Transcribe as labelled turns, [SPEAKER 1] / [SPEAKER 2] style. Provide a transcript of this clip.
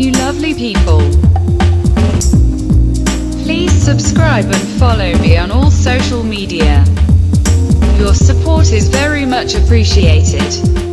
[SPEAKER 1] you lovely people. Please subscribe and follow me on all social media. Your support is very much appreciated.